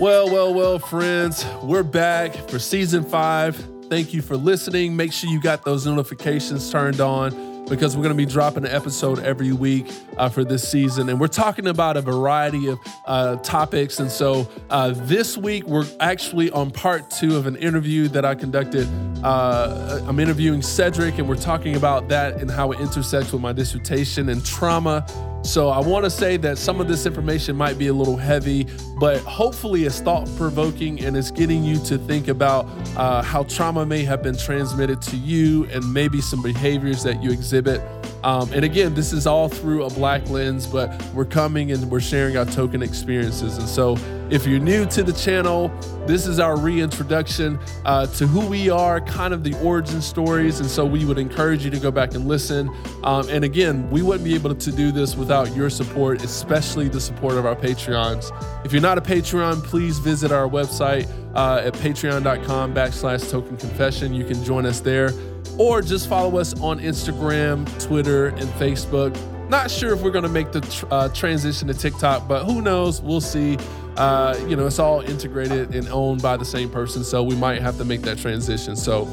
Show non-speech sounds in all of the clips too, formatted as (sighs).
Well, well, well, friends, we're back for season five. Thank you for listening. Make sure you got those notifications turned on because we're going to be dropping an episode every week uh, for this season. And we're talking about a variety of uh, topics. And so uh, this week, we're actually on part two of an interview that I conducted. Uh, I'm interviewing Cedric, and we're talking about that and how it intersects with my dissertation and trauma so I want to say that some of this information might be a little heavy, but hopefully it's thought provoking and it's getting you to think about uh, how trauma may have been transmitted to you and maybe some behaviors that you exhibit. Um, and again, this is all through a black lens, but we're coming and we're sharing our token experiences. And so if you're new to the channel, this is our reintroduction uh, to who we are, kind of the origin stories. And so we would encourage you to go back and listen. Um, and again, we wouldn't be able to do this without your support, especially the support of our Patreons. If you're not a Patreon, please visit our website uh, at patreon.com backslash token confession. You can join us there or just follow us on Instagram, Twitter, and Facebook. Not sure if we're going to make the tr- uh, transition to TikTok, but who knows? We'll see. Uh, you know, it's all integrated and owned by the same person, so we might have to make that transition. So,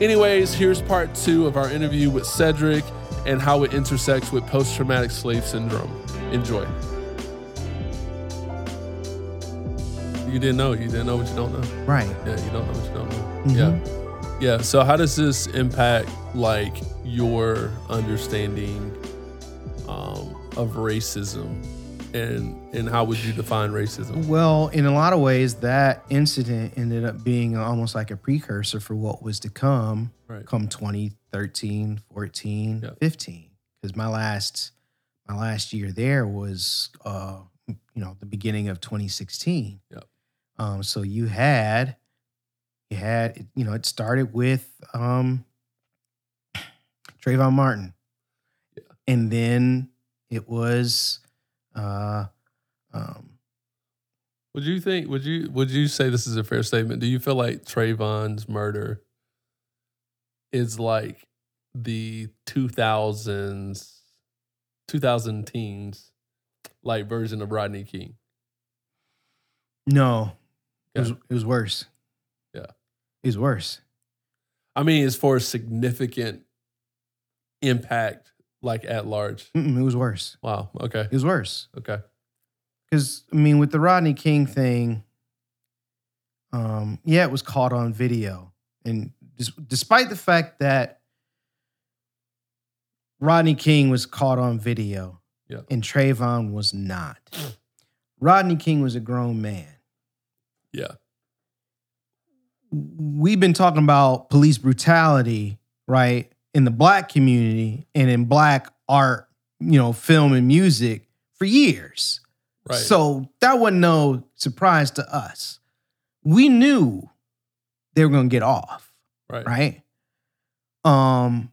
anyways, here's part two of our interview with Cedric and how it intersects with post traumatic slave syndrome. Enjoy. You didn't know. You didn't know what you don't know. Right. Yeah, you don't know what you don't know. Yeah. Yeah. So how does this impact like your understanding um, of racism and and how would you define racism? Well, in a lot of ways, that incident ended up being almost like a precursor for what was to come Right. come 2013, 14, Yeah. 15. Because my last my last year there was uh, you know, the beginning of 2016. Yep. Um, so you had you had you know, it started with um Trayvon Martin. Yeah. And then it was uh um Would you think? Would you would you say this is a fair statement? Do you feel like Trayvon's murder is like the two thousands, two thousand teens, like version of Rodney King? No, it was it was worse. Yeah. it was worse. I mean, as far as significant impact, like at large. Mm-mm, it was worse. Wow. Okay. It was worse Okay. because I mean, with the Rodney King thing, um, yeah, it was caught on video, and dis- despite the fact that Rodney King was caught on video, Yeah. and Trayvon was not. Rodney King was a grown man. Yeah. we've been talking about police brutality, right, in the black community and in black art, you know, film and music for years. Right. So that wasn't no surprise to us. We knew they were going to get off, right. right? Um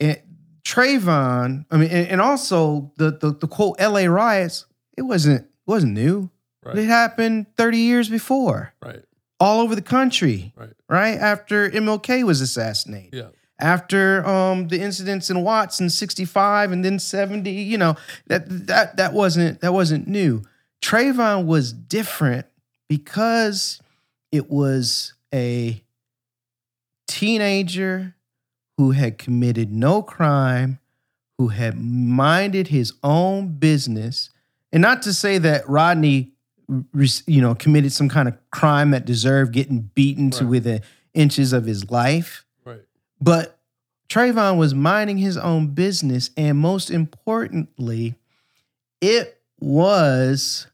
it, Trayvon, I mean, and, and also the, the the quote LA riots, it wasn't it wasn't new. Right. It happened 30 years before, Right. All over the country, Right. right? After MLK was assassinated. Yeah. After um, the incidents in Watts in 65 and then 70, you know, that that that wasn't that wasn't new. Trayvon was different because it was a teenager who had committed no crime, who had minded his own business. And not to say that Rodney, you know, committed some kind of crime that deserved getting beaten to within inches of his life, Right. but Trayvon was minding his own business. And most importantly, it was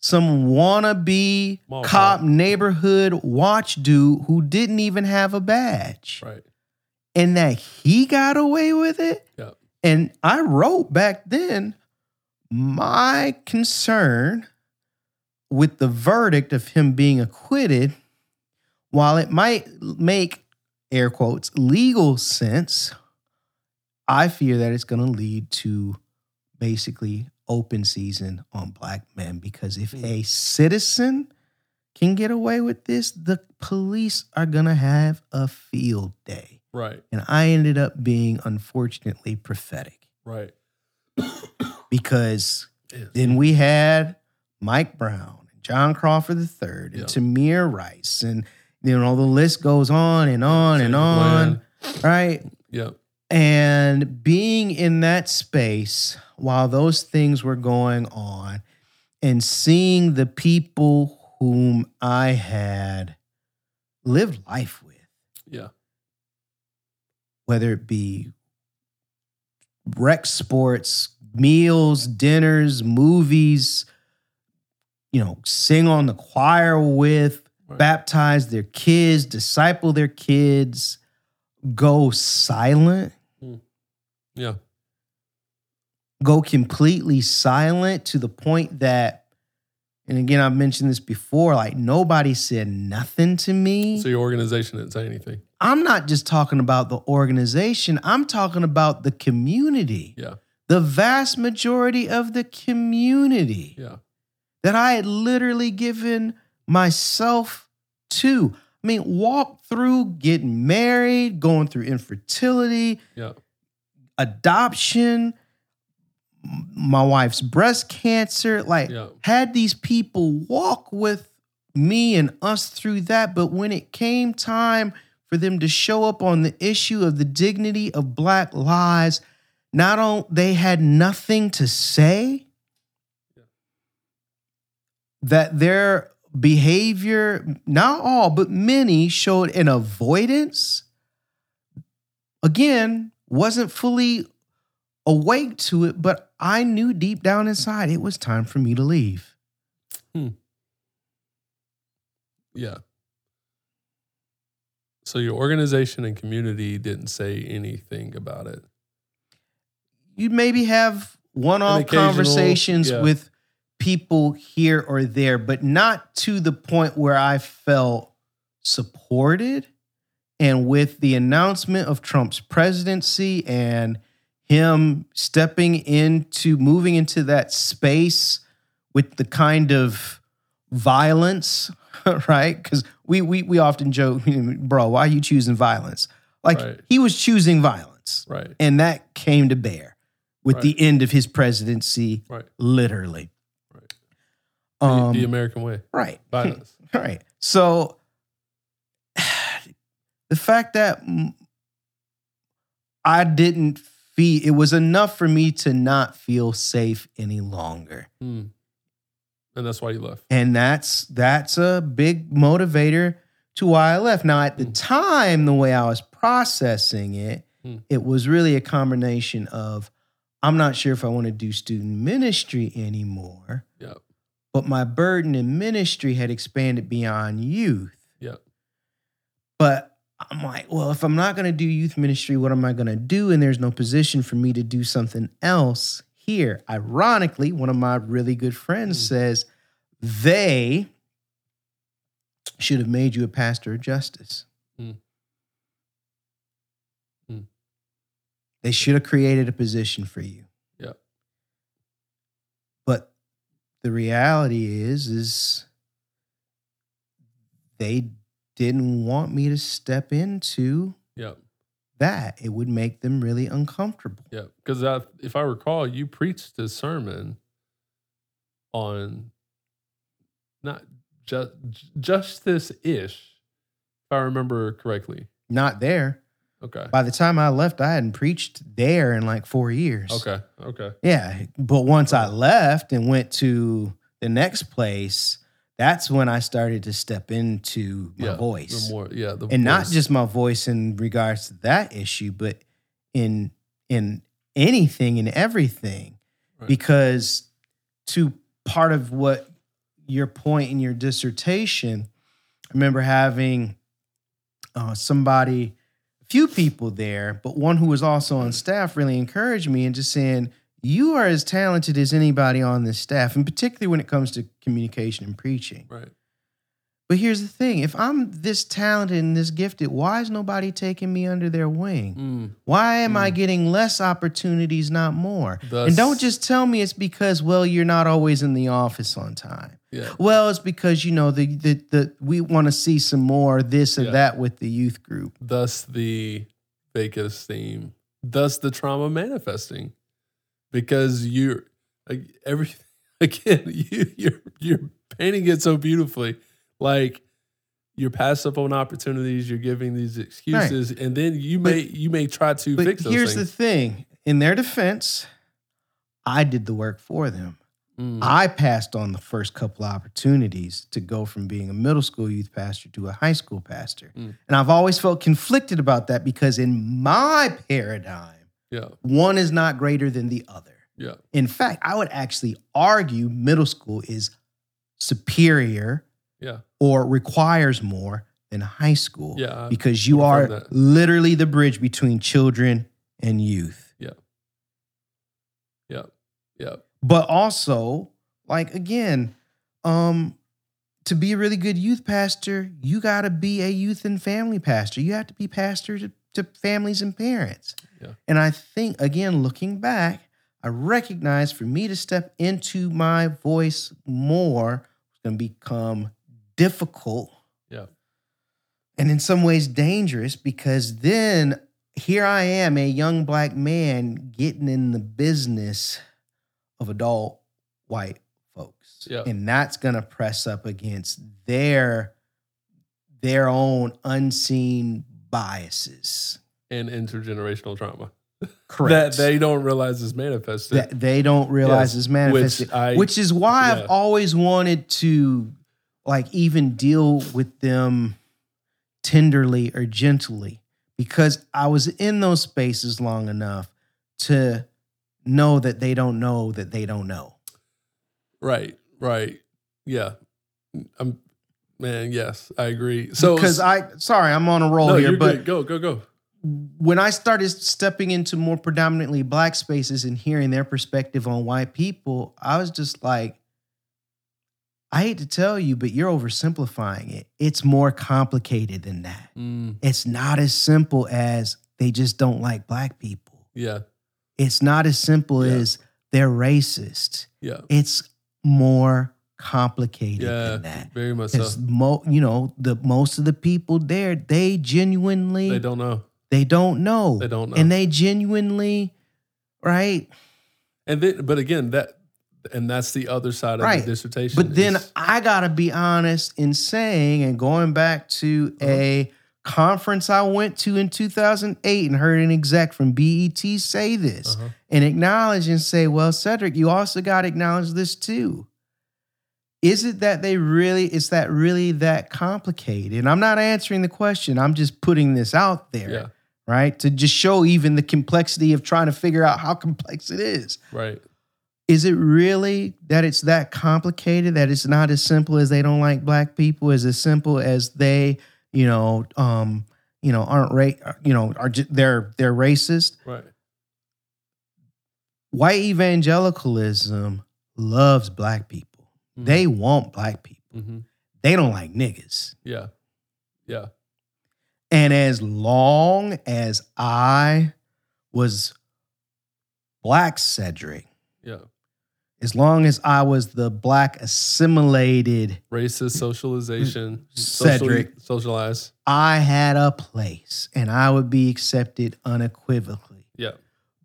some wannabe Mall cop cop. neighborhood watch dude who didn't even have a badge Right. and that he got away with it. Yeah. And I wrote back then my concern with the verdict of him being acquitted, while it might make air quotes legal sense, I fear that it's going to lead to basically open season on black men because if hmm. a citizen can get away with this, the police are going to have a field day. Right. And I ended up being unfortunately prophetic Right. (coughs) because. Then we had Mike Brown, John Crawford III, and Yeah. Tamir Rice, and you know the list goes on and on and on, Land. right? Yep. And being in that space while those things were going on and seeing the people whom I had lived life with, Yeah. whether it be rec sports, meals, dinners, movies, you know, sing on the choir with, Right. baptize their kids, disciple their kids, go silent, hmm. Yeah. go completely silent to the point that, and again, I've mentioned this before, like nobody said nothing to me. So your organization didn't say anything. I'm not just talking about the organization, I'm talking about the community. Yeah. The vast majority of the community Yeah. That I had literally given myself to. I mean, walk through getting married, going through infertility, Yeah. adoption, my wife's breast cancer, like Yeah. had these people walk with me and us through that. But when it came time for them to show up on the issue of the dignity of black lives, not only they had nothing to say, that their behavior, not all, but many showed an avoidance. Again, wasn't fully awake to it, but I knew deep down inside it was time for me to leave. Hmm. Yeah. So your organization and community didn't say anything about it. You maybe have one off conversations yeah. with people here or there, but not to the point where I felt supported. And with the announcement of Trump's presidency and him stepping into moving into that space with the kind of violence, (laughs) right? Because we, we we often joke, (laughs) bro, why are you choosing violence? Like Right. he was choosing violence. Right. And that came to bear with Right. the end of his presidency, Right. literally. Right. The- Um, the American way. right. (laughs) Violence. Right. So (sighs) the fact that I didn't feel it was enough for me to not feel safe any longer. Hmm. And that's why you left. And that's that's a big motivator to why I left. Now at the Mm. time the way I was processing it, Mm. it was really a combination of I'm not sure if I want to do student ministry anymore. Yep. But my burden in ministry had expanded beyond youth. Yeah. But I'm like, well, if I'm not going to do youth ministry, what am I going to do? And there's no position for me to do something else here. Ironically, one of my really good friends Mm. says they should have made you a pastor of justice. Mm. Mm. They should have created a position for you. Yep. But the reality is, is they didn't want me to step into Yep. that. It would make them really uncomfortable. Yeah, Because if I recall, you preached a sermon on not just justice ish, if I remember correctly. Not there. Okay. By the time I left, I hadn't preached there in like four years. Okay. Okay. Yeah. But once I left and went to the next place, that's when I started to step into my yeah. voice. More, yeah. And not just my voice in regards to that issue, but in in anything and everything. Right. Because to part of what your point in your dissertation, I remember having uh, somebody, few people there, but one who was also on staff really encouraged me and just saying, you are as talented as anybody on this staff, and particularly when it comes to communication and preaching. right. But here's the thing if I'm this talented and this gifted, why is nobody taking me under their wing? Mm. Why am I Mm. getting less opportunities, not more? Thus- and don't just tell me it's because, well, you're not always in the office on time. Yeah. Well, it's because, you know, the the, the we want to see some more this or Yeah. that with the youth group. Thus the fake esteem. Thus the trauma manifesting. Because you're like every (laughs) again, you, you're you're painting it so beautifully. Like you're passive on opportunities, you're giving these excuses, and then you But- may you may try to But fix those here's things. the thing in their defense, I did the work for them. Mm, I passed on the first couple opportunities to go from being a middle school youth pastor to a high school pastor. Mm. And I've always felt conflicted about that because in my paradigm, yeah, one is not greater than the other. yeah, In fact, I would actually argue middle school is superior yeah, or requires more than high school yeah. I- because you are that. literally the bridge between children and youth. yeah, yeah, Yeah. But also, like again, um to be a really good youth pastor, you got to be a youth and family pastor. You have to be pastor to, to families and parents. Yeah. And I think again looking back, I recognize for me to step into my voice more is going to become difficult yeah, and in some ways dangerous because then here I am, a young black man getting in the business of adult white folks. Yeah. And that's gonna press up against their their own unseen biases. and intergenerational trauma Correct. that they don't realize is manifested. that they don't realize Yes, is manifested. which I which is why yeah. I've always wanted to like even deal with them tenderly or gently because I was in those spaces long enough to know that they don't know that they don't know. right, right, yeah. I'm man. Yes, I agree. So because I sorry, I'm on a roll no, here, but good. Go, go, go. when I started stepping into more predominantly black spaces and hearing their perspective on white people, I was just like, I hate to tell you, but you're oversimplifying it. It's more complicated than that. Mm, It's not as simple as they just don't like black people. yeah, It's not as simple Yeah. as they're racist. yeah, It's more complicated yeah. than that. Very much so. Mo- you know, the most of the people there, they genuinely They don't know. they don't know. They don't know. And they genuinely, right? And then, but again, that and that's the other side of Right. the dissertation. But then I gotta be honest in saying and going back to Uh-huh. a conference I went to in 2008 and heard an exec from BET say this Uh-huh. and acknowledge and say, well, Cedric, you also got to acknowledge this too. Is it that they really, is that really that complicated? And I'm not answering the question. I'm just putting this out there, yeah, right? To just show even the complexity of trying to figure out how complex it is. right. Is it really that it's that complicated that it's not as simple as they don't like black people as as simple as they, you know, um, you know, aren't ra- you know, are they're they're racist? Right. White evangelicalism loves black people. Mhm. They want black people. hmm They don't like niggas. Yeah. Yeah. And as long as I was black Cedric, Yeah. As long as I was the black assimilated Racist socialization. Cedric. Socially, socialize. I had a place and I would be accepted unequivocally. Yeah.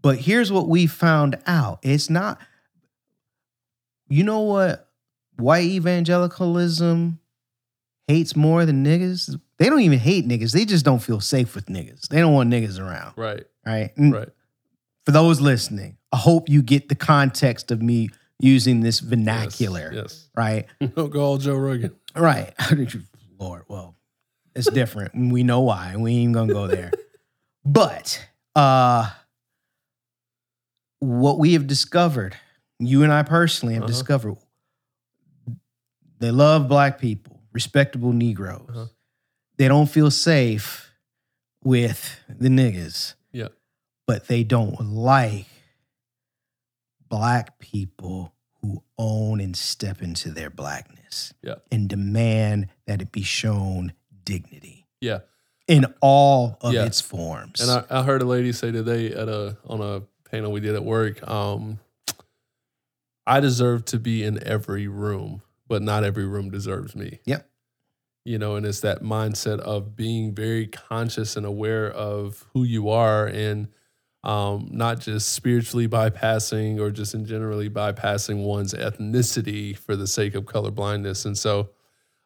But here's what we found out it's not, you know what white evangelicalism hates more than niggas? They don't even hate niggas. They just don't feel safe with niggas. They don't want niggas around. Right. Right. And Right. For those listening, I hope you get the context of me using this vernacular. Yes. Right. (laughs) Don't go all Joe Rogan. Right. How did you Lord, well, it's different. we know why. We ain't gonna go there. (laughs) but uh what we have discovered, you and I personally have Uh-huh. discovered, they love black people, respectable Negroes. Uh-huh. They don't feel safe with the niggas, Yeah. but they don't like black people who own and step into their blackness Yeah. and demand that it be shown dignity Yeah. in all of Yeah. its forms. And I, I heard a lady say today at a on a panel we did at work, um, I deserve to be in every room, but not every room deserves me. Yep. You know, and it's that mindset of being very conscious and aware of who you are and um, not just spiritually bypassing or just in generally bypassing one's ethnicity for the sake of colorblindness. And so,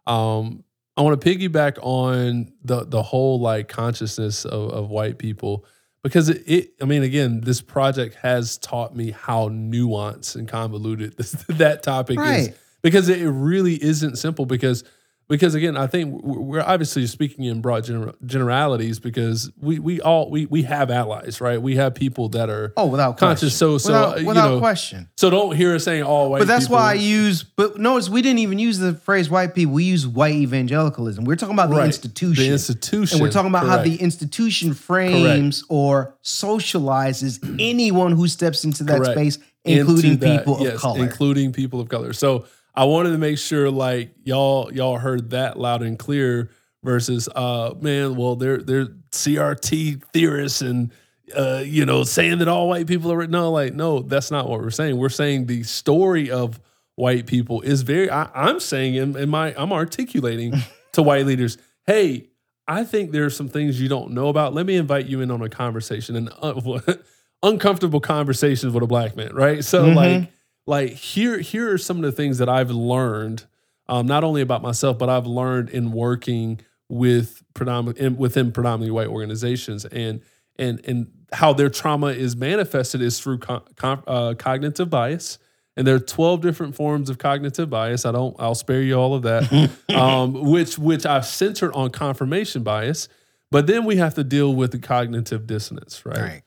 um, I want to piggyback on the the whole like consciousness of, of white people because it, it, I mean, again, this project has taught me how nuanced and convoluted this, (laughs) that topic Right. is because it really isn't simple because because again i think we're obviously speaking in broad gener- generalities because we we all we we have allies right we have people that are Oh, without Conscious, question. so- so, without, uh, you know, question. so don't hear us saying all white But that's people. why I use. But notice we didn't even use the phrase white people. We use white evangelicalism. We're talking about the Right. institution. the institution And we're talking about how the institution frames or socializes anyone who steps into that Correct. space, Into including that, people of yes, color. including people of color. So I wanted to make sure like y'all y'all heard that loud and clear versus uh man, well they're they're CRT theorists and uh you know saying that all white people are no like no that's not what we're saying. We're saying the story of white people is very I, I'm saying in, in my I'm articulating (laughs) to white leaders, hey, I think there are some things you don't know about. Let me invite you in on a conversation and uh, (laughs) uncomfortable conversations with a black man, right? So Mhm. like like here here are some of the things that I've learned um, not only about myself but I've learned in working with predominantly within predominantly white organizations. And and and how their trauma is manifested is through co- co- uh, cognitive bias. And there are 12 different forms of cognitive bias. I don't i'll spare you all of that (laughs) um, which which i've centered on confirmation bias. But then we have to deal with the cognitive dissonance right, right.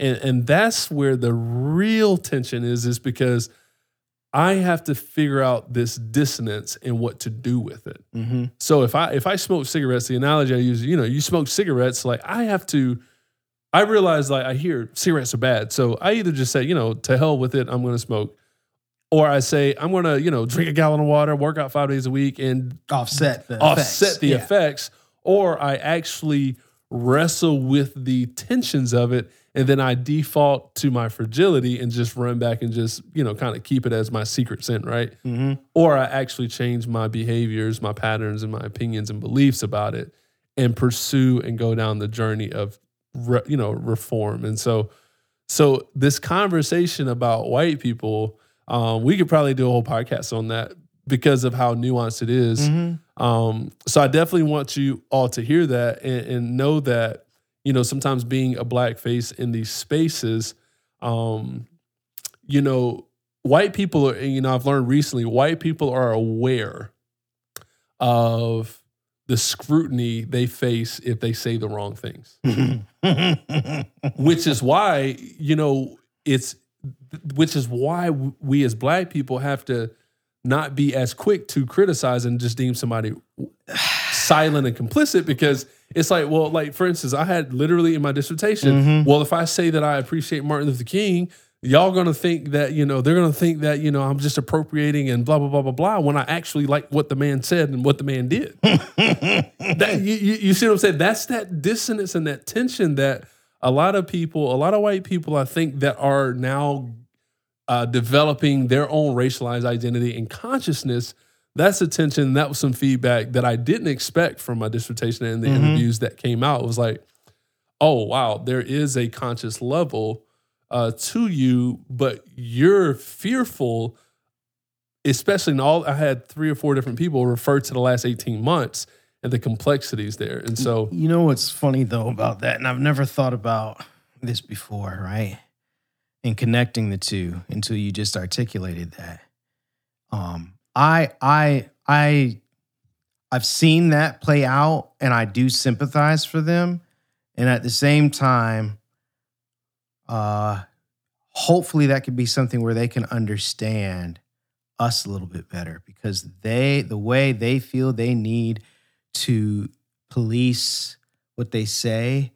And, and that's where the real tension is is because i have to figure out this dissonance and what to do with it hmm so if I if I smoke cigarettes, the analogy I use, you know, you smoke cigarettes, like I have to. I realize like I hear cigarettes are bad, so I either just say, you know, to hell with it, I'm going to smoke, or I say I'm going to, you know, drink a gallon of water, work out five days a week, and Offset the offset effects. the Yeah. effects, or I actually wrestle with the tensions of it, and then I default to my fragility and just run back and just, you know, kind of keep it as my secret sin, right? Mhm. or I actually change my behaviors, my patterns, and my opinions and beliefs about it, and pursue and go down the journey of, re, you know, reform. And so, so this conversation about white people, um, we could probably do a whole podcast on that because of how nuanced it is. Mhm. Um, so I definitely want you all to hear that and, and know that, you know, sometimes being a black face in these spaces, um, you know, white people are, you know, I've learned recently, white people are aware of the scrutiny they face if they say the wrong things, (laughs) which is why, you know, it's, which is why we as black people have to not be as quick to criticize and just deem somebody silent and complicit because it's like, well, like for instance, I had literally in my dissertation, Mhm. well, if I say that I appreciate Martin Luther King, y'all gonna think that, you know, they're gonna think that, you know, I'm just appropriating and blah, blah, blah, blah, blah, when I actually like what the man said and what the man did. (laughs) that you, you, you see what I'm saying? That's that dissonance and that tension that a lot of people, a lot of white people, I think, that are now uh, developing their own racialized identity and consciousness. That's a tension. That was some feedback that I didn't expect from my dissertation and the Mhm. interviews that came out. It was like, oh wow, there is a conscious level uh, to you, but you're fearful. Especially in all, I had three or four different people refer to the last eighteen months and the complexities there, and so You know what's funny though about that, and I've never thought about this before, right? And connecting the two until you just articulated that. Um, I I I I've seen that play out and I do sympathize for them. And at the same time, uh hopefully that could be something where they can understand us a little bit better because they the way they feel they need to police what they say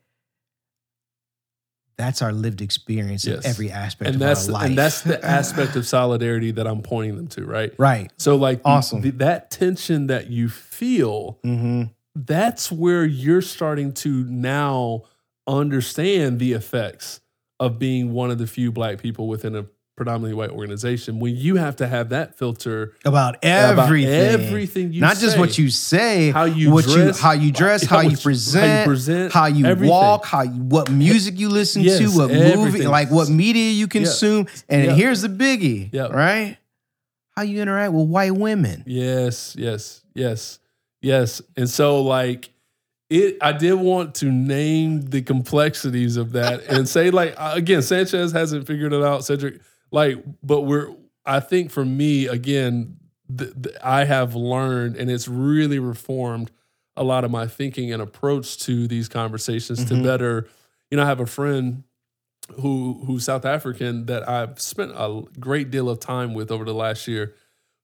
that's our lived experience Yes. in every aspect and of that's our life and that's the (laughs) aspect of solidarity that I'm pointing them to, right? right So like Awesome. the- that tension that you feel, mm-hmm. that's where you're starting to now understand the effects of being one of the few black people within a predominantly white organization, when you have to have that filter about about everything, everything you not just what you say, how you what dress, you how you dress, how, how you present, how you present, how you everything. walk, how you, what music you listen to, Yes, what movie, like what media you consume, and Yeah. here's the biggie, Yeah. right? How you interact with white women. Yes, yes, yes, yes. And so like it I did want to name the complexities of that and say like again, Sanchez hasn't figured it out, Cedric. Like, but we're I think for me, again, th- th- I have learned and it's really reformed a lot of my thinking and approach to these conversations to Mhm. better, you know, I have a friend who who's South African that I've spent a great deal of time with over the last year,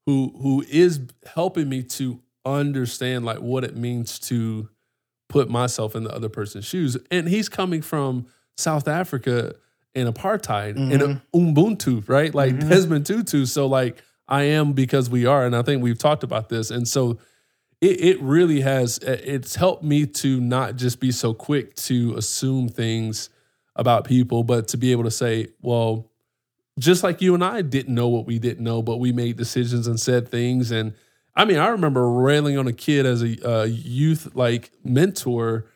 who who is helping me to understand like what it means to put myself in the other person's shoes. And he's coming from South Africa and apartheid and Ubuntu, right? Like Mhm. Desmond Tutu. So like I am because we are, and I think we've talked about this. And so it, it really has it's helped me to not just be so quick to assume things about people, but to be able to say, well, just like you and I didn't know what we didn't know, but we made decisions and said things. And I mean, I remember railing on a kid as a uh, youth like mentor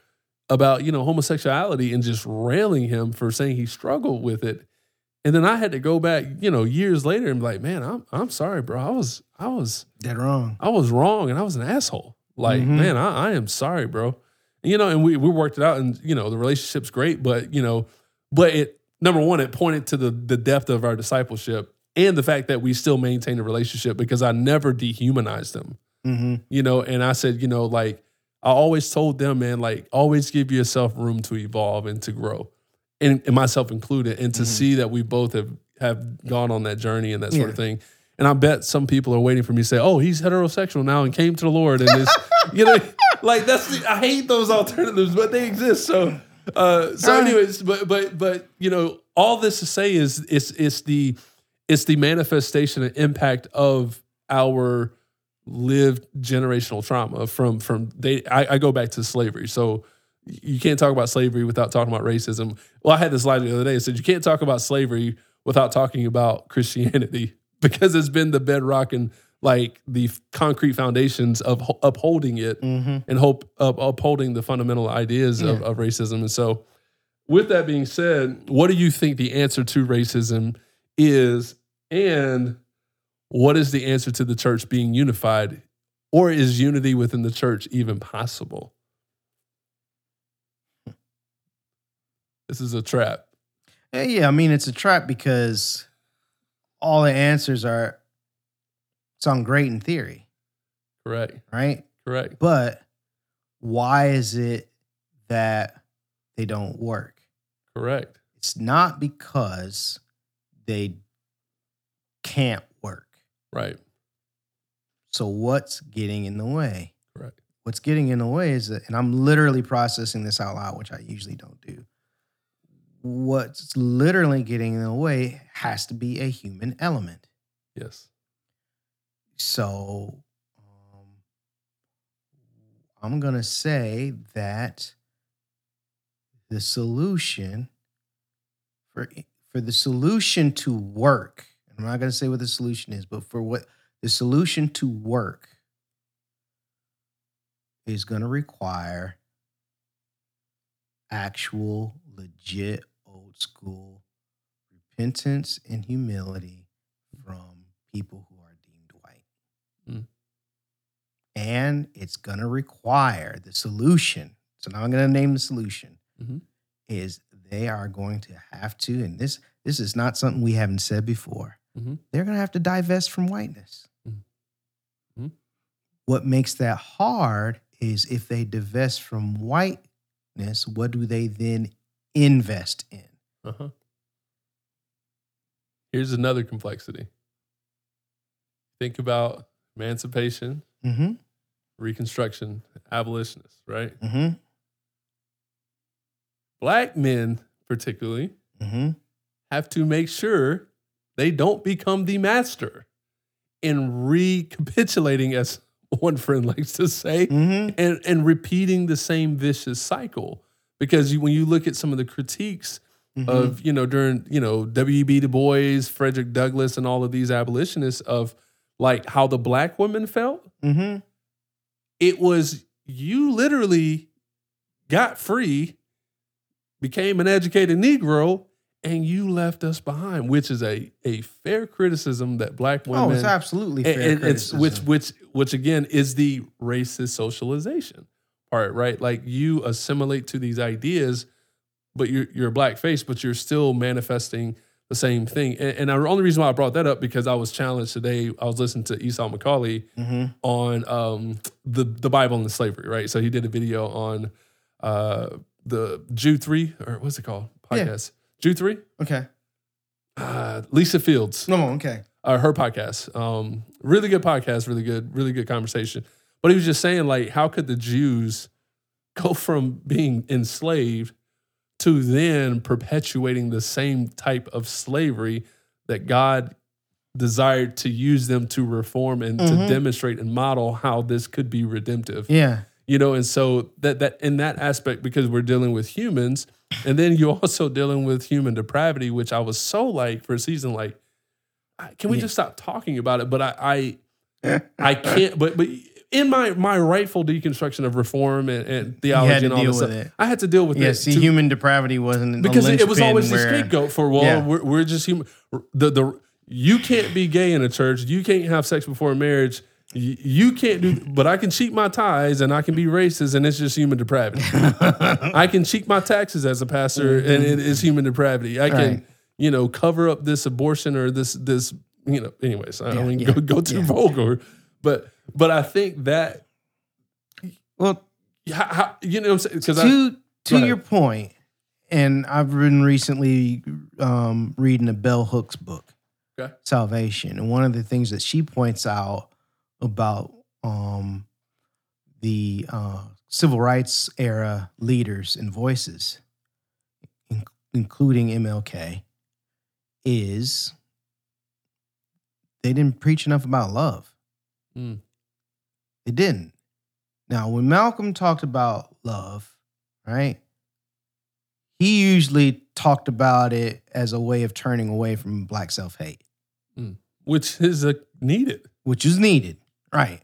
about you know homosexuality and just railing him for saying he struggled with it. And then I had to go back, you know, years later and be like, man, I'm I'm sorry, bro. I was I was Dead wrong. I was wrong and I was an asshole. Like, Mhm. man, I, I am sorry, bro. And, You know, and we we worked it out and you know, the relationship's great, but you know, but it number one, it pointed to the the depth of our discipleship and the fact that we still maintain a relationship because I never dehumanized them. Mm-hmm. You know, and I said, you know, like I always told them, man, like always give yourself room to evolve and to grow. And, and myself included, and to Mhm. see that we both have have gone on that journey and that sort of thing. And I bet some people are waiting for me to say, "Oh, he's heterosexual now and came to the Lord." And this, (laughs) you know, like that's the, I hate those alternatives, but they exist. So, uh, so anyways, but but but you know, all this to say is it's it's the it's the manifestation and impact of our lived generational trauma from from they. I, I go back to slavery, so you can't talk about slavery without talking about racism. Well, I had this slide the other day. It said you can't talk about slavery without talking about Christianity (laughs) because it's been the bedrock and like the concrete foundations of upholding it Mm-hmm. and hope of upholding the fundamental ideas of, of racism. And so, with that being said, what do you think the answer to racism is? And what is the answer to the church being unified? Or is unity within the church even possible? This is a trap. Yeah, yeah, I mean it's a trap because all the answers are sound great in theory, Correct. right? Correct. But why is it that they don't work? Correct. It's not because they can't. Right. So what's getting in the way? Correct. What's getting in the way is that, and I'm literally processing this out loud, which I usually don't do. What's literally getting in the way has to be a human element. Yes. So um, I'm going to say that the solution for for the solution to work, I'm not going to say what the solution is, but for what the solution to work is going to require actual legit old school repentance and humility from people who are deemed white. Mm. And it's going to require the solution. So now I'm going to name the solution Mhm. is they are going to have to, and this this is not something we haven't said before. Mhm. They're going to have to divest from whiteness. Mhm. Mhm. What makes that hard is if they divest from whiteness, what do they then invest in? Uh-huh. Here's another complexity. Think about emancipation, Mm-hmm. Reconstruction, abolitionists, right? Mm-hmm. Black men, particularly, Mm-hmm. have to make sure they don't become the master in recapitulating, as one friend likes to say, Mm-hmm. and, and repeating the same vicious cycle. Because you, when you look at some of the critiques Mhm. of you know during you know W.E.B. Du Bois, Frederick Douglass, and all of these abolitionists of like how the black women felt. hmm It was you literally got free, became an educated Negro, and you left us behind, which is a a fair criticism that black women. Oh, it's absolutely and- fair and it's which which which again is the racist socialization part, right? Like you assimilate to these ideas, but you're you're a black face, but you're still manifesting the same thing. And, and the only reason why I brought that up because I was challenged today. I was listening to Esau McCaulley Mhm. on um, the the Bible and the slavery, right? So he did a video on uh, the Jude three or what's it called Yeah. Jude three. Okay. Uh, Lisa Fields, No, okay. uh, her podcast. Um, really good podcast, really good, really good conversation. But he was just saying, like, how could the Jews go (laughs) from being enslaved to then perpetuating the same type of slavery that God desired to use them to reform and to Mhm. demonstrate and model how this could be redemptive Yeah. You know and so that that in that aspect because we're dealing with humans and then you're (laughs) also dealing with human depravity which i was so like for a season like can we Yeah. just stop talking about it but i i i can't but but in my my rightful deconstruction of reform and, and theology to and all deal this with stuff it. i had to deal with Yeah. it See, to- human depravity wasn't because it, it was always the scapegoat for well Yeah. we're, we're just human the the you can't be gay in a church you can't have sex before marriage you, you can't do but i can cheat my ties and i can be racist and it's just human depravity (laughs) i can cheat my taxes as a pastor and it is human depravity i can Right. you know cover up this abortion or this this you know anyways i don't Yeah, go, go too yeah. vulgar but but i think that Well, how, how, you know what i'm saying because i to to your point, and I've been recently um, reading a Bell Hooks book, Okay. Salvation, and one of the things that she points out about um, the uh, civil rights era leaders and voices, in- including MLK, is they didn't preach enough about love. Mm. They didn't. Now, when Malcolm talked about love, right, he usually talked about it as a way of turning away from black self hate, which is a needed which is needed, right?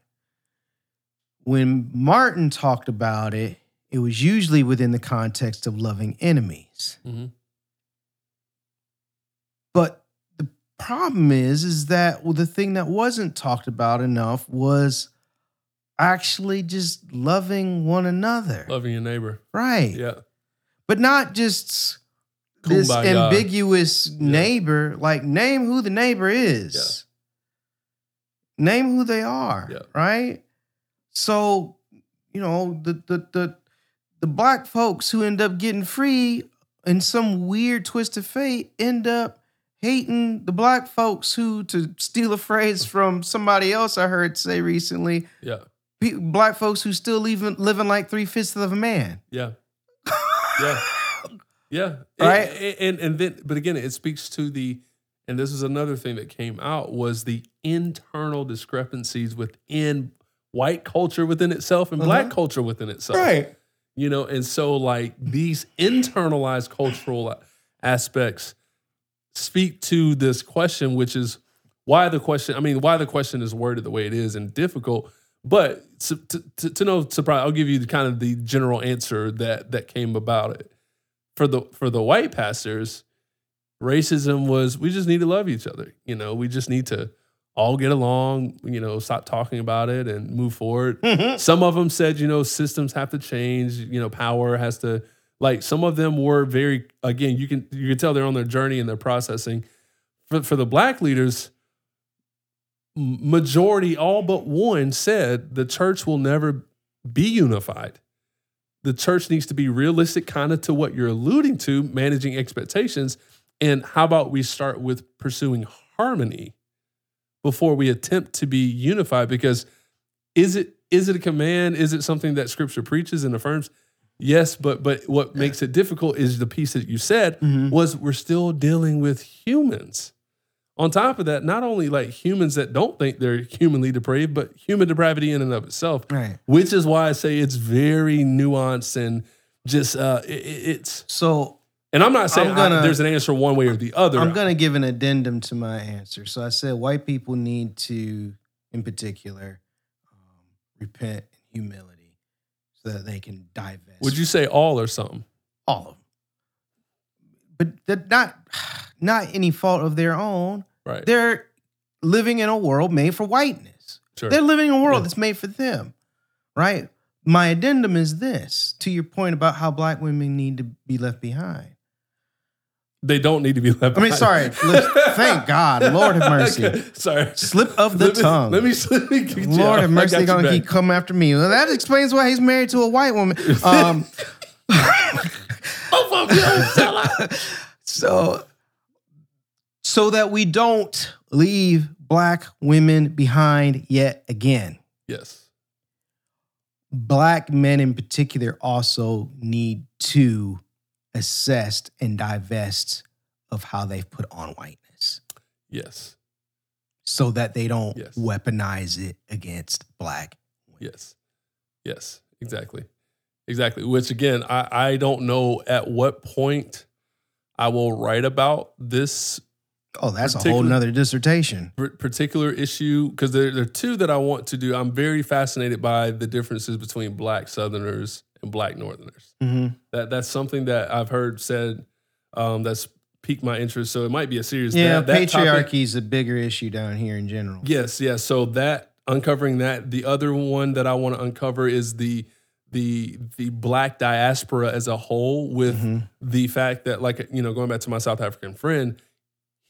When Martin talked about it, it was usually within the context of loving enemies. Mhm. But the problem is, is that well, the thing that wasn't talked about enough was actually just loving one another. loving your neighbor Right. yeah But not just this Kumbaya. ambiguous neighbor. Like, name who the neighbor is. Name who they are. Yeah. Right. So, you know, the the the the black folks who end up getting free in some weird twist of fate end up hating the black folks who, to steal a phrase from somebody else I heard say recently, yeah pe- black folks who still living living like three fifths of a man. Yeah. (laughs) Yeah. Yeah. Right? And, and and then but again it speaks to the and this is another thing that came out was the internal discrepancies within white culture within itself and black Uh-huh. culture within itself. Right. You know, and so like these internalized cultural aspects speak to this question, which is why the question, I mean, why the question is worded the way it is and difficult. But to, to, to no surprise, I'll give you kind of the general answer that that came about it. For the for the white pastors, racism was we just need to love each other. You know, we just need to all get along, you know, stop talking about it and move forward. Mm-hmm. Some of them said, you know, systems have to change, you know, power has to like some of them were very again, you can you can tell they're on their journey and they're processing. For for the black leaders, majority all but one said the church will never be unified. The church needs to be realistic kind of to what you're alluding to, managing expectations. And how about we start with pursuing harmony before we attempt to be unified? Because is it is it a command? Is it something that scripture preaches and affirms? Yes but but what makes it difficult is the piece that you said Mhm. was we're still dealing with humans. On top of that not only like humans that don't think they're humanly depraved but human depravity in and of itself Right. which is why i say it's very nuanced and just uh it- it's So And I'm not saying I'm gonna- I- there's an answer one way or the other. I'm going to give an addendum to my answer. So I said white people need to, in particular, um, repent in humility so that they can divest. Would you say all or something? all of them? But that not (sighs) not any fault of their own. Right. They're living in a world made for whiteness. Sure. They're living in a world Yeah. that's made for them, right? My addendum is this to your point about how black women need to be left behind. They don't need to be left. I mean, behind. sorry. Thank God. (laughs) Lord have mercy. Okay, Sorry. Slip of the Let me- tongue. Let me. (laughs) Let me get you Lord out. have mercy, they gonna keep coming after me. Well, that explains why he's married to a white woman. (laughs) Um, Both of you, fella. so, so that we don't leave black women behind yet again. Yes. Black men in particular also need to assess and divest of how they've put on whiteness Yes. so that they don't Yes. weaponize it against black women. Yes. Yes. Exactly. Exactly. Which again, I, I don't know at what point I will write about this Oh, that's a whole nother dissertation. particular issue because there, there are two that I want to do. I'm very fascinated by the differences between black Southerners and black Northerners. Mhm. That that's something that I've heard said um, that's piqued my interest. So it might be a serious. Yeah, that, that patriarchy is a bigger issue down here in general. Yes, yes. So that uncovering that. The other one that I want to uncover is the the the black diaspora as a whole with Mhm. the fact that like you know going back to my South African friend,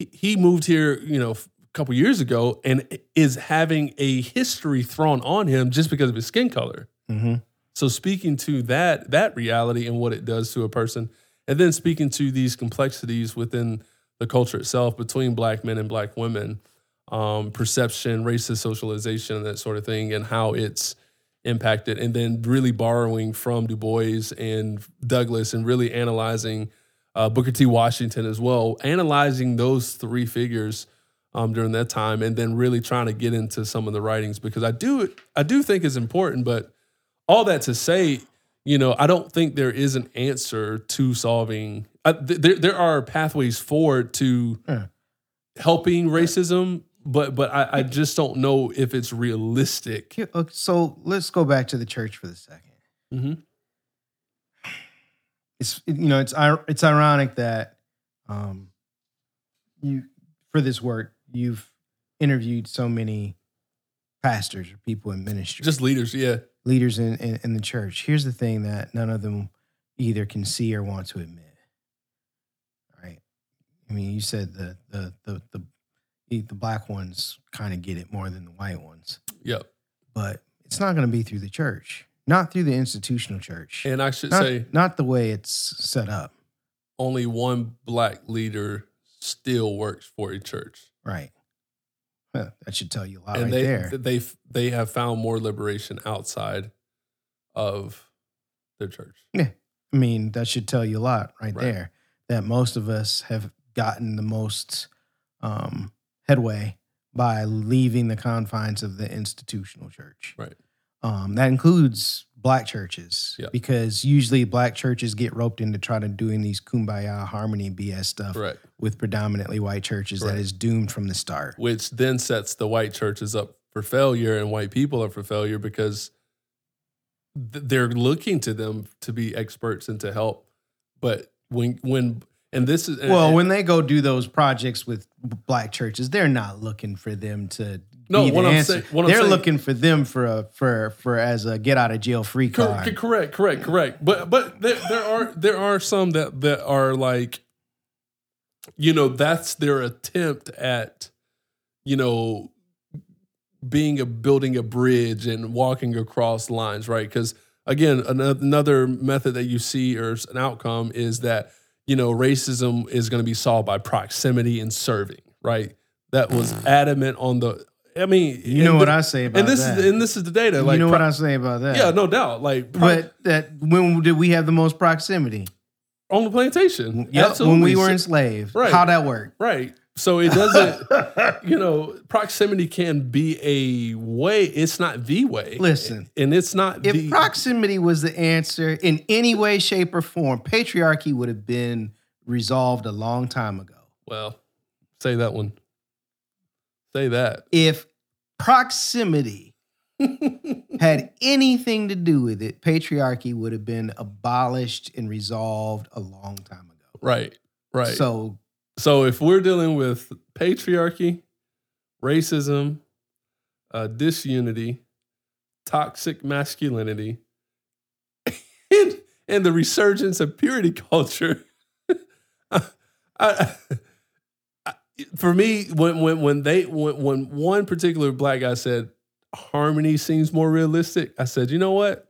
he, he moved here you know a couple years ago and is having a history thrown on him just because of his skin color. Mhm. So speaking to that that reality and what it does to a person, and then speaking to these complexities within the culture itself between black men and black women, um, perception, racist socialization, that sort of thing, and how it's impacted, and then really borrowing from Du Bois and Douglass, and really analyzing uh, Booker T. Washington as well, analyzing those three figures um, during that time, and then really trying to get into some of the writings because I do I do think it's important, but all that to say, you know, I don't think there is an answer to solving. Uh, th- there, there are pathways forward to Yeah. helping racism, but but I, I just don't know if it's realistic. So let's go back to the church for the 2nd Mhm. It's you know it's it's ironic that um, you for this work you've interviewed so many pastors or people in ministry, Just leaders, yeah, leaders in, in in the church. Here's the thing that none of them either can see or want to admit. Right? I mean, you said the the the the the, black ones kind of get it more than the white ones. yep. but it's not going to be through the church, not through the institutional church, And I should not, say, not the way it's set up. only one black leader still works for a church, Right. Huh, that should tell you a lot and right they there. they they have found more liberation outside of their church. Yeah, I mean, that should tell you a lot right, Right. there. That most of us have gotten the most um, headway by leaving the confines of the institutional church. Right. Um, that includes black churches Yeah. because usually black churches get roped into trying to doing these kumbaya harmony BS stuff Correct. with predominantly white churches that is doomed from the start. which then sets the white churches up for failure and white people up for failure because th- they're looking to them to be experts and to help. But when when and this is Well, and- when they go do those projects with black churches, they're not looking for them to No, what I'm answer. saying- what I'm they're saying- looking for them for a for for as a get out of jail free Cor- card. correct, correct, correct. But but there, there are there are some that that are like, you know, that's their attempt at, you know, being a building a bridge and walking across lines, right? Because again, another method that you see or an outcome is that you know racism is going to be solved by proximity and serving, right? That was adamant on the. I mean, You know and what I say about that. and this that. is and this is the data. Like, you know pro- what I say about that. yeah, no doubt. Like, pro- But that when did we have the most proximity? on the plantation. Yep, when we were enslaved. Right. How that work? right. So it doesn't, (laughs) you know, proximity can be a way. It's not the way. Listen, and it's not If the proximity was the answer in any way, shape, or form, patriarchy would have been resolved a long time ago. Well, say that one. Say that. If proximity (laughs) had anything to do with it, patriarchy would have been abolished and resolved a long time ago. right. Right. So, So, if we're dealing with patriarchy, racism, uh, disunity, toxic masculinity, (laughs) and, and the resurgence of purity culture, (laughs) I, I- for me, when when when they when, when one particular black guy said harmony seems more realistic, I said, you know what?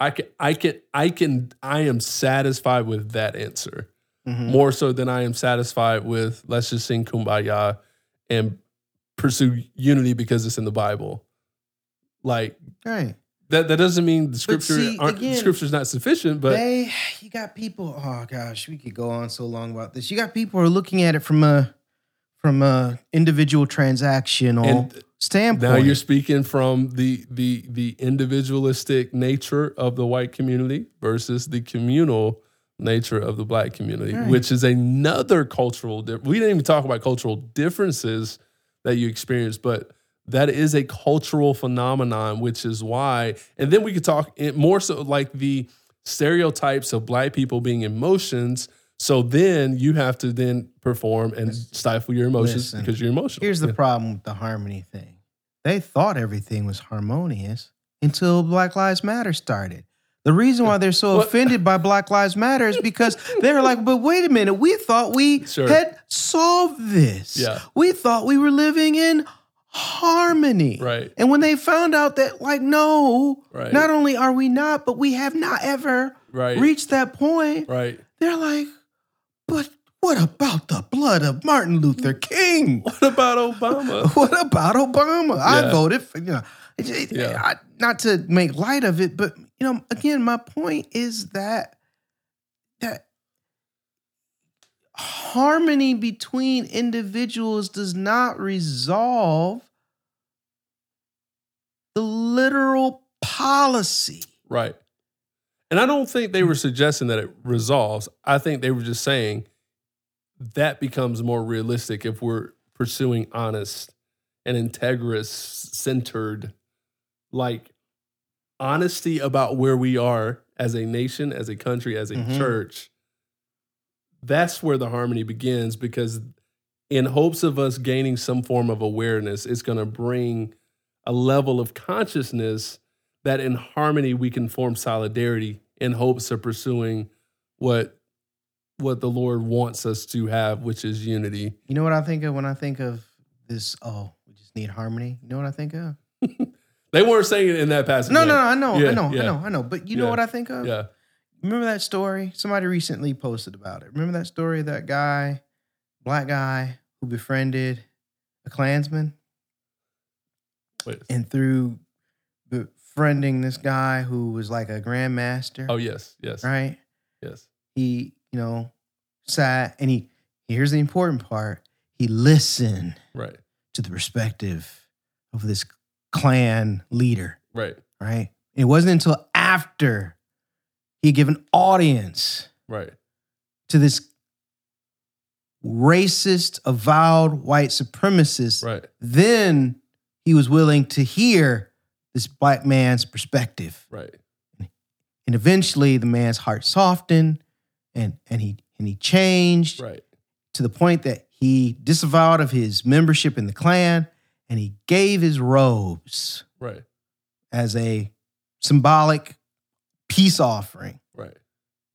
I can I can I can I am satisfied with that answer mhm. more so than I am satisfied with let's just sing kumbaya and pursue unity because it's in the Bible. Like right. That that doesn't mean the scripture see, aren't, again, scripture's not sufficient, but they, you got people. Oh gosh, we could go on so long about this. You got people who are looking at it from a from a individual transactional and standpoint. now you're speaking from the the the individualistic nature of the white community versus the communal nature of the black community, Right. which is another cultural di- we didn't even talk about cultural differences that you experience, but that is a cultural phenomenon, which is why, and then we could talk more so like the stereotypes of black people being emotions. So then you have to then perform and stifle your emotions Listen, because you're emotional. Here's the Yeah. problem with the harmony thing. They thought everything was harmonious until Black Lives Matter started. The reason why they're so What? offended by Black Lives Matter is because (laughs) they're like, but wait a minute, we thought we Sure. had solved this. Yeah. We thought we were living in harmony. Right. And when they found out that, like, no, Right. not only are we not, but we have not ever Right. reached that point, Right. they're like, but what about the blood of Martin Luther King? (laughs) What about Obama? (laughs) What about Obama? I voted for, you know, it- Yeah. I- not to make light of it, but, you know, again, my point is that, that harmony between individuals does not resolve the literal policy. Right. And I don't think they were suggesting that it resolves. I think they were just saying that becomes more realistic if we're pursuing honest and integrous centered like honesty about where we are as a nation, as a country, as a Mhm. church. That's where the harmony begins because in hopes of us gaining some form of awareness, it's going to bring a level of consciousness that in harmony we can form solidarity in hopes of pursuing what what the Lord wants us to have, which is unity. You know what I think of when I think of this? Oh, we just need harmony. You know what I think of? (laughs) They weren't saying it in that passage. No, no, no, I know, Yeah, I know, yeah. I know, I know. But you know what I think of? Yeah. Remember that story? Somebody recently posted about it. Remember that story of that guy, black guy, who befriended a Klansman? Wait. And through befriending this guy who was like a grandmaster, Oh yes, yes, right? yes. He, you know, sat and he, here's the important part he listened Right, to the perspective of this Klan leader. right, right? It wasn't until after he gave an audience right, to this racist, avowed white supremacist, right, then he was willing to hear this black man's perspective. right, And eventually the man's heart softened and, and he and he changed right, to the point that he disavowed of his membership in the Klan and he gave his robes right, as a symbolic peace offering right,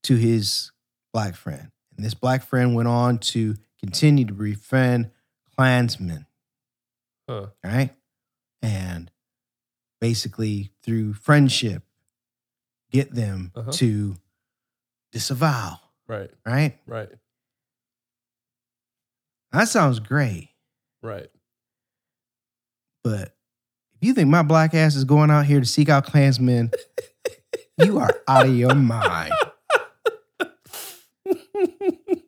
to his black friend. And this black friend went on to continue to befriend Klansmen, huh, right? And basically, through friendship, get them Uh-huh. to disavow, right, right? right, That sounds great. right. But if you think my black ass is going out here to seek out Klansmen, you are (laughs) out of your mind.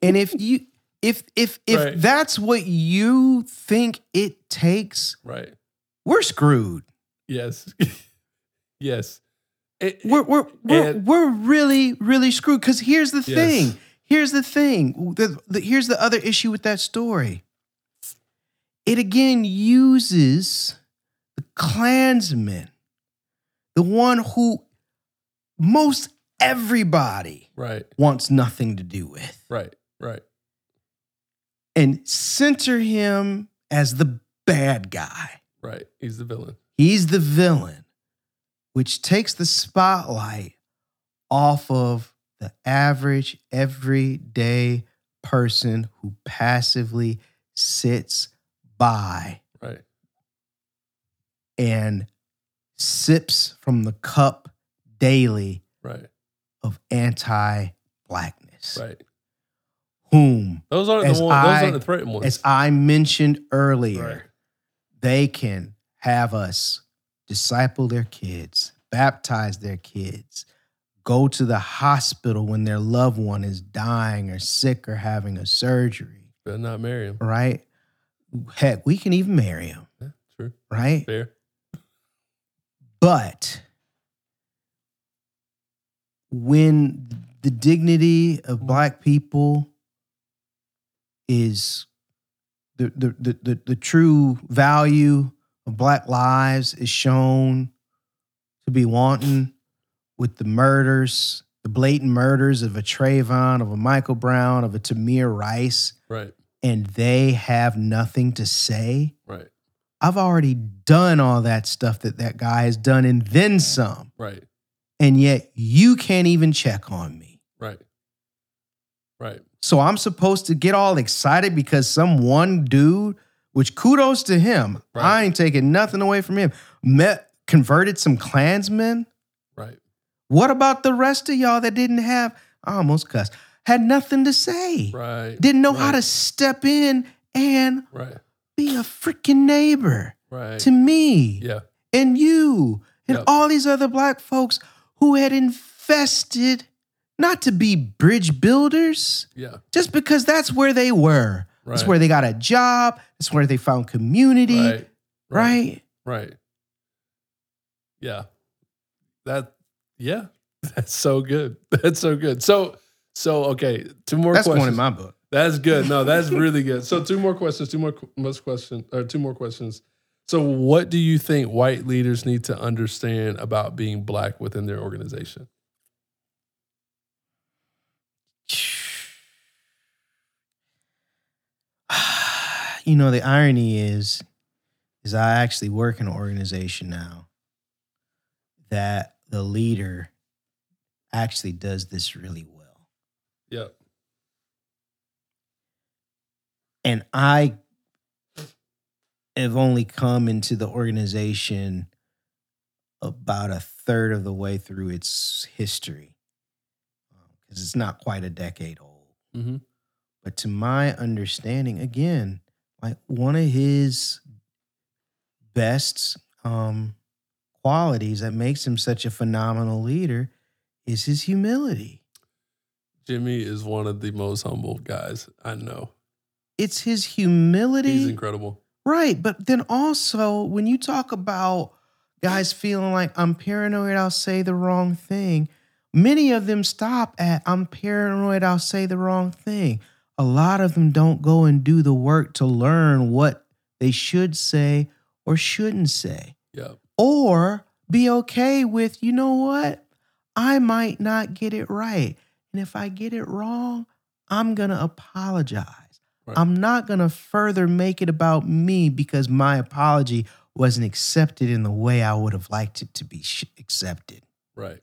And if you if if if Right. that's what you think it takes, Right. We're screwed. Yes. (laughs) yes. It- We're we're we're, And- we're really really screwed. Because here's the Yes. thing. here's the thing. The, the, here's the other issue with that story. It again uses the Klansman, the one who most everybody Right. wants nothing to do with, Right. Right. and center him as the bad guy. Right. He's the villain. He's the villain, which takes the spotlight off of the average, everyday person who passively sits by Right. and sips from the cup daily Right. of anti blackness, Right. whom, Those aren't the ones. I- those aren't the threatened ones. as I mentioned earlier, Right. They can have us disciple their kids, baptize their kids, go to the hospital when their loved one is dying or sick or having a surgery, Better not marry him. right? Heck, we can even marry them, Yeah, true. right? Fair. But when the dignity of black people is the the, the, the, the true value of black lives is shown to be wanting with the murders, the blatant murders of a Trayvon, of a Michael Brown, of a Tamir Rice, Right. and they have nothing to say. Right. I've already done all that stuff that that guy has done and then some. Right. And yet you can't even check on me. Right. Right. So I'm supposed to get all excited because some one dude, which kudos to him, Right. I ain't taking nothing away from him, met converted some Klansmen. Right. What about the rest of y'all that didn't have, I almost cussed, had nothing to say, Right. didn't know how to step in and Right. be a freaking neighbor Right. to me? yeah. and you and Yep. all these other black folks who had invested not to be bridge builders Yeah. just because that's where they were. That's where they got a job. That's where they found community, right? Right. Right. Yeah. That yeah. (laughs) That's so good. (laughs) That's so good. So so okay, two more That's questions. going in my book. That's good. No, that's (laughs) really good. So two more questions, two more most question or two more questions. So what do you think white leaders need to understand about being black within their organization? You know, the irony is, is I actually work in an organization now that the leader actually does this really well. Yep. and I have only come into the organization about a third of the way through its history because it's not quite a decade old. Mm-hmm. But to my understanding, again, like one of his best um, qualities that makes him such a phenomenal leader is his humility. Jimmy is one of the most humble guys I know. It's his humility. He's incredible. Right. But then also, when you talk about guys feeling like I'm paranoid, I'll say the wrong thing, many of them stop at I'm paranoid, I'll say the wrong thing. A lot of them don't go and do the work to learn what they should say or shouldn't say, Yep. or be okay with, you know what? I might not get it right. And if I get it wrong, I'm going to apologize. Right. I'm not going to further make it about me because my apology wasn't accepted in the way I would have liked it to be sh- accepted. Right.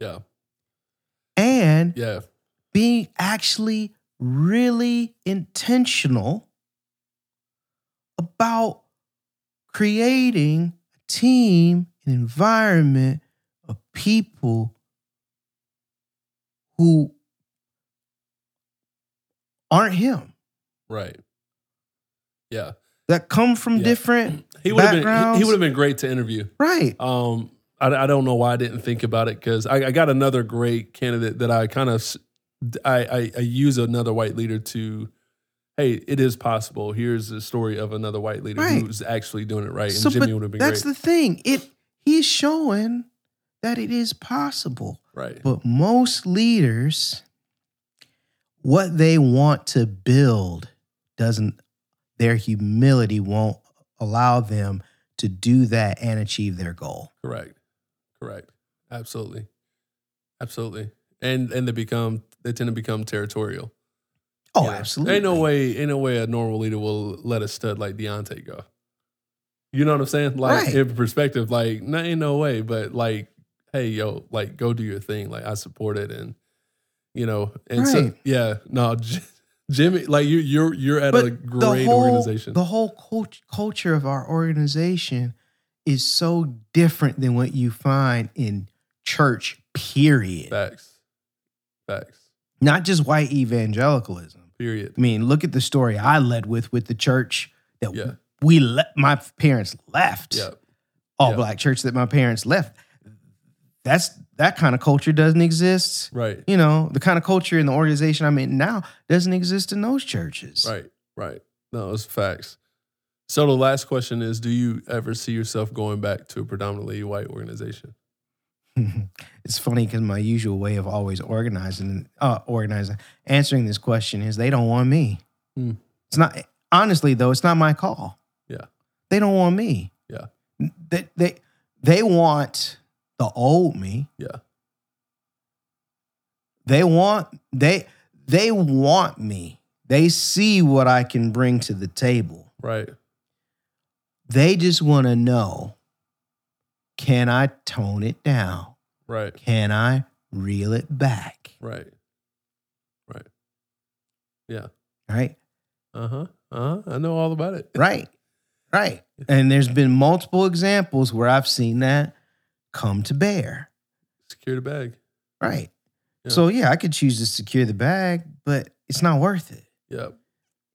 Yeah. And Yeah. being actually really intentional about creating a team, an environment of people who aren't him Right. Yeah. that come from Yeah. different (clears throat) He would have been he, Backgrounds. he would have been great to interview. right Um, I, I don't know why I didn't think about it because I, I got another great candidate that I kind of I, I, I use another white leader to, hey, it is possible. Here's the story of another white leader Right. who's actually doing it right, and So, Jimmy would have been that's great. the thing it he's showing that it is possible right, but most leaders what they want to build doesn't their humility won't allow them to do that and achieve their goal. Correct. Correct. Absolutely. Absolutely. And and they become they tend to become territorial. Oh, You know, absolutely. Ain't no way, ain't no way a normal leader will let a stud like Deontay go. You know what I'm saying? Like Right. in perspective, like no, ain't no way. But like, hey, yo, like go do your thing. Like I support it, and you know, and so yeah, no, (laughs) Jimmy, like you, you're you're at But a the great whole, organization. The whole cult- culture of our organization is so different than what you find in church, period. Facts, facts, Not just white evangelicalism. period. I mean, look at the story I led with with the church that Yeah. we le- my parents left. Yeah, All Yeah. black church that my parents left. That's that kind of culture doesn't exist. right, You know, the kind of culture in the organization I'm in now doesn't exist in those churches. right, right. No, it's facts. So the last question is: Do you ever see yourself going back to a predominantly white organization? It's funny because my usual way of always organizing, uh, organizing, answering this question is they don't want me. Hmm. It's not honestly though. It's not my call. Yeah. they don't want me. Yeah. they they they want the old me. Yeah, They want they they want me. They see what I can bring to the table. right, They just want to know: Can I tone it down? right, Can I reel it back? right, right. Yeah. Right. Uh huh. Uh huh. I know all about it. (laughs) Right. Right. And there's been multiple examples where I've seen that come to bear. Secure the bag. Right. Yeah. So yeah, I could choose to secure the bag, but it's not worth it. Yep.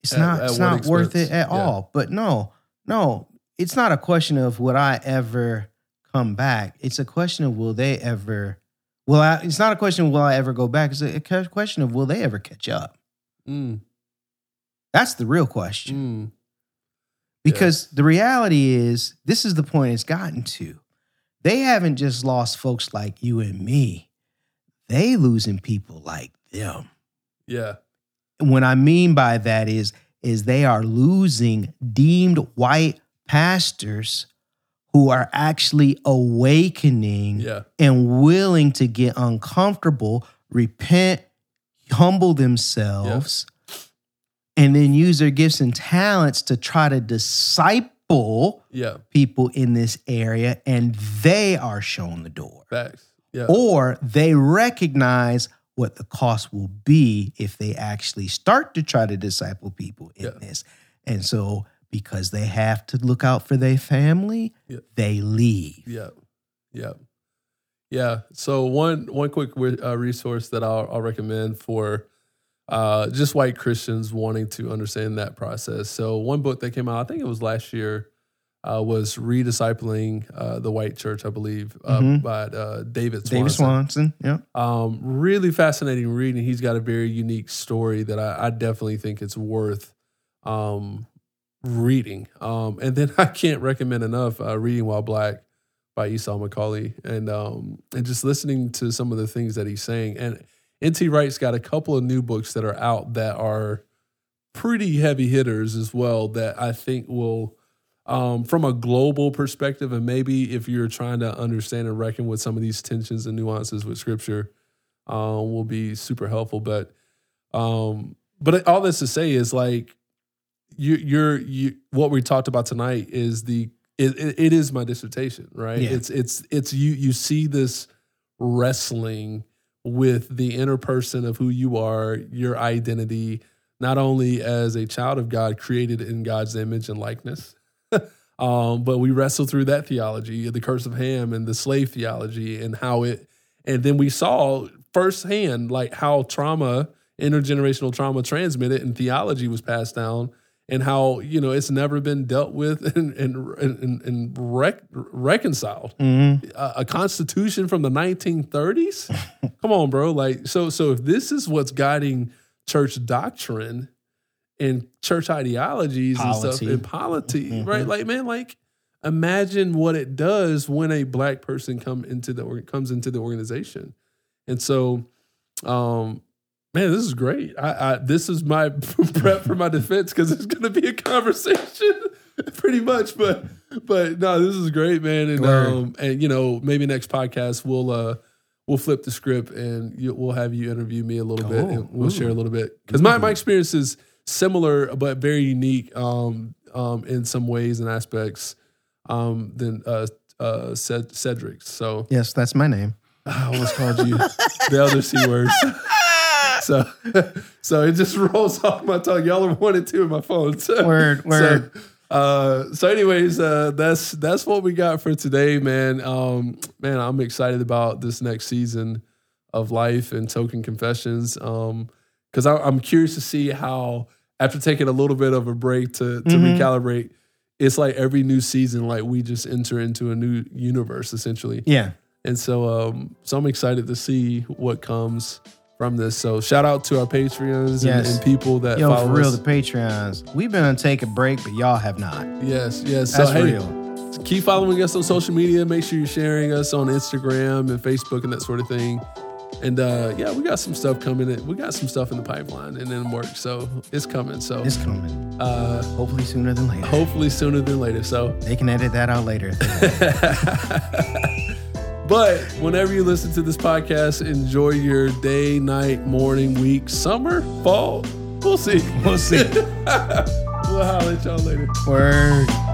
It's At- not at it's not worth it at Yeah. all. But no, no, it's not a question of would I ever come back. It's a question of will they ever will I it's not a question of will I ever go back. It's a, a question of will they ever catch up. Mm, That's the real question. mm, Because the reality is, this is the point it's gotten to. They haven't just lost folks like you and me. They losing people like them. yeah. And what I mean by that is, is they are losing deemed white pastors who are actually awakening Yeah. and willing to get uncomfortable, repent, humble themselves, and then use their gifts and talents to try to disciple Yeah. people in this area, and they are shown the door. Facts. Yeah. Or they recognize what the cost will be if they actually start to try to disciple people in Yeah. this. And so, because they have to look out for their family, Yeah. they leave. Yeah, yeah, yeah. So one one quick uh, resource that I'll, I'll recommend for uh, just white Christians wanting to understand that process. So one book that came out, I think it was last year, uh, was rediscipling uh, the white church, I believe, uh, Mhm. by uh, David Swanson. David Swanson, yeah. Um, really fascinating reading. He's got a very unique story that I, I definitely think it's worth um, reading. Um, and then (laughs) I can't recommend enough uh, reading While Black by Esau McCaulley and um, and just listening to some of the things that he's saying. And N.T. Wright's got a couple of new books that are out that are pretty heavy hitters as well that I think will um, from a global perspective, and maybe if you're trying to understand and reckon with some of these tensions and nuances with scripture, um, will be super helpful. But, um, but all this to say is like, you, you're you. What we talked about tonight is the it, it, it is my dissertation, right? Yeah. It's it's it's you. You see this wrestling with the inner person of who you are, your identity, not only as a child of God created in God's image and likeness, (laughs) um, but we wrestle through that theology, the curse of Ham and the slave theology, and how it, and then we saw firsthand like how trauma, intergenerational trauma transmitted and theology was passed down. And how you know it's never been dealt with (laughs) and and and, and rec- reconciled. Mhm. a, a constitution from the 1930s (laughs) come on bro. Like so so if this is what's guiding church doctrine and church ideologies and stuff and polity Mhm. right? Like man like imagine what it does when a black person come into the or comes into the organization. And so um Man, this is great. I, I this is my (laughs) prep for my defense because it's going to be a conversation, (laughs) pretty much. But but no, this is great, man. And um and you know maybe next podcast we'll uh we'll flip the script and you, we'll have you interview me a little bit Oh, and we'll ooh. share a little bit because my my experience is similar but very unique um um in some ways and aspects um than uh uh Ced- Cedric's. So Yes, that's my name. I almost called you (laughs) the other c words. So, (laughs) so it just (laughs) rolls off my tongue. Y'all are one and two in my phone. (laughs) So, Word, word. So, uh, so anyways, uh, that's that's what we got for today, man. Um, man, I'm excited about this next season of life and token confessions. Um, because I'm curious to see how after taking a little bit of a break to to Mhm. recalibrate, it's like every new season, like we just enter into a new universe essentially. Yeah. And so, um, so I'm excited to see what comes from this. So, shout out to our Patreons and, Yes. and people that Yo, follow for real, us. the Patreons. We've been on take a break, but y'all have not. yes, yes. That's so, hey, real. keep following us on social media. Make sure you're sharing us on Instagram and Facebook and that sort of thing. And uh, yeah, we got some stuff coming. In. We got some stuff in the pipeline and in work. So it's coming. So It's coming. uh, Hopefully sooner than later. hopefully sooner than later. So They can edit that out later. (laughs) But whenever you listen to this podcast, enjoy your day, night, morning, week, summer, fall. We'll see. we'll see. (laughs) we'll holler at y'all later. Word.